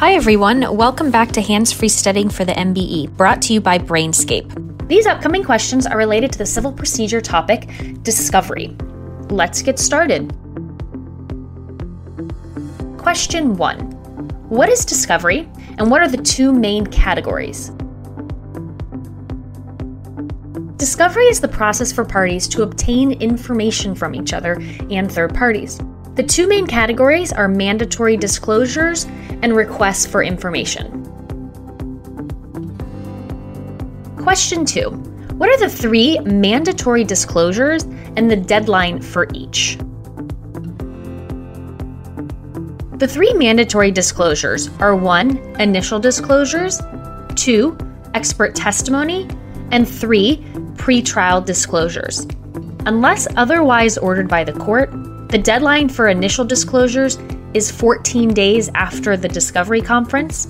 Hi, everyone. Welcome back to Hands Free Studying for the MBE, brought to you by Brainscape. These upcoming questions are related to the civil procedure topic, discovery. Let's get started. Question 1 What is discovery, and what are the two main categories? Discovery is the process for parties to obtain information from each other and third parties. The two main categories are mandatory disclosures and requests for information. Question 2 What are the three mandatory disclosures and the deadline for each? The three mandatory disclosures are 1. Initial disclosures, 2. Expert testimony, and 3. Pretrial disclosures. Unless otherwise ordered by the court, the deadline for initial disclosures is 14 days after the discovery conference.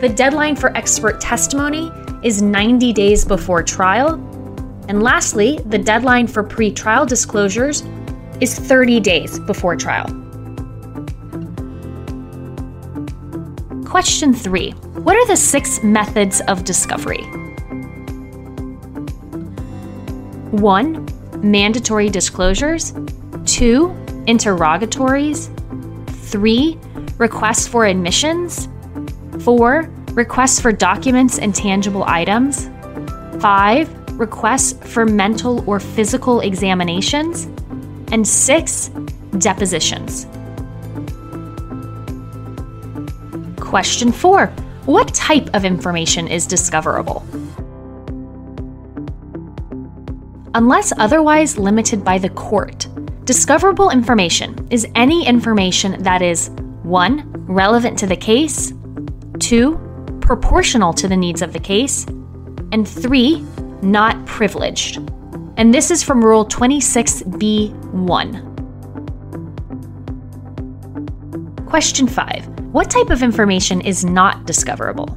The deadline for expert testimony is 90 days before trial. And lastly, the deadline for pre trial disclosures is 30 days before trial. Question 3 What are the six methods of discovery? 1. Mandatory disclosures. 2. Interrogatories. 3. Requests for admissions. 4. Requests for documents and tangible items. 5. Requests for mental or physical examinations. And 6. Depositions. Question 4. What type of information is discoverable? Unless otherwise limited by the court, discoverable information is any information that is 1. relevant to the case, 2. proportional to the needs of the case, and 3. not privileged. And this is from Rule 26b1. Question 5. What type of information is not discoverable?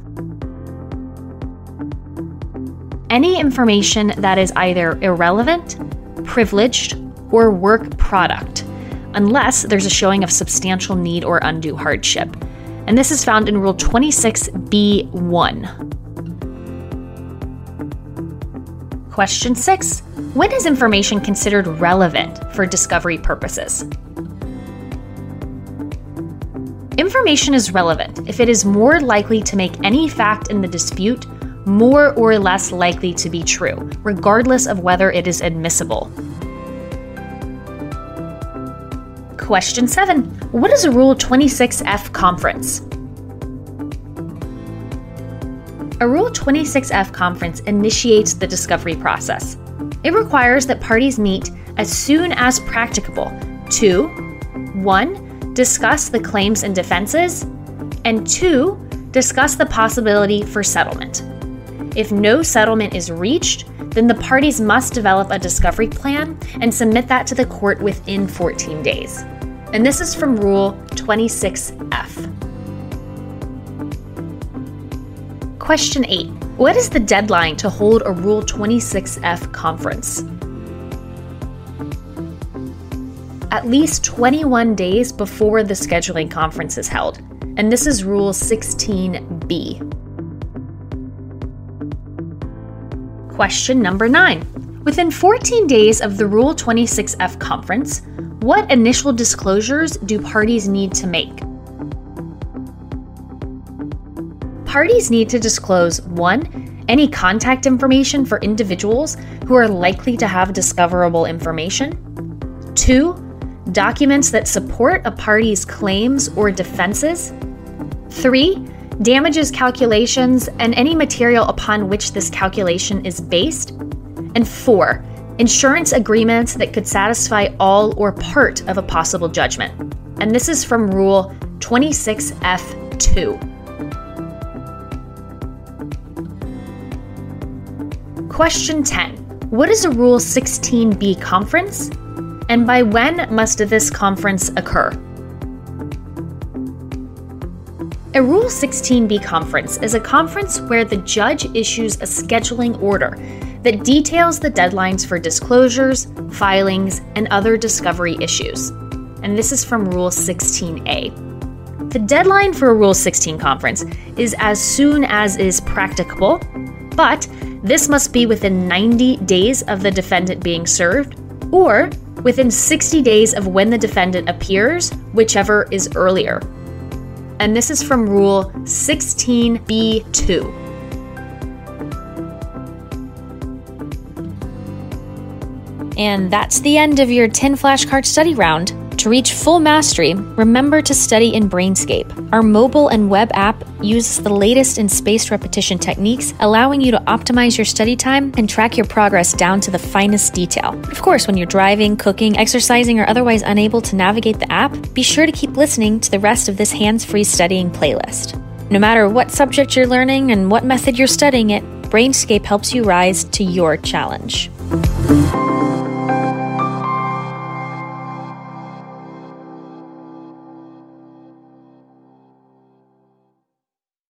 Any information that is either irrelevant, privileged, or work product, unless there's a showing of substantial need or undue hardship. And this is found in Rule 26b1. Question 6. When is information considered relevant for discovery purposes? Information is relevant if it is more likely to make any fact in the dispute more or less likely to be true, regardless of whether it is admissible. Question 7. What is a Rule 26F conference? A Rule 26F conference initiates the discovery process. It requires that parties meet as soon as practicable to 1 discuss the claims and defenses, and two, discuss the possibility for settlement. If no settlement is reached, then the parties must develop a discovery plan and submit that to the court within 14 days. And this is from Rule 26F. Question 8 What is the deadline to hold a Rule 26F conference? at least 21 days before the scheduling conference is held, and this is Rule 16b. Question number 9. Within 14 days of the Rule 26F conference, what initial disclosures do parties need to make? Parties need to disclose 1. Any contact information for individuals who are likely to have discoverable information. 2 documents that support a party's claims or defenses. Three, damages calculations and any material upon which this calculation is based. And four, insurance agreements that could satisfy all or part of a possible judgment. And this is from Rule 26F2. Question 10. What is a Rule 16b conference? And by when must this conference occur? A Rule 16b conference is a conference where the judge issues a scheduling order that details the deadlines for disclosures, filings, and other discovery issues. And this is from Rule 16a. The deadline for a Rule 16 conference is as soon as is practicable, but this must be within 90 days of the defendant being served or within 60 days of when the defendant appears, whichever is earlier. And this is from Rule 16b2. And that's the end of your 10 flashcard study round. To reach full mastery, remember to study in Brainscape. Our mobile and web app uses the latest in spaced repetition techniques, allowing you to optimize your study time and track your progress down to the finest detail. Of course, when you're driving, cooking, exercising, or otherwise unable to navigate the app, be sure to keep listening to the rest of this hands free studying playlist. No matter what subject you're learning and what method you're studying it, Brainscape helps you rise to your challenge.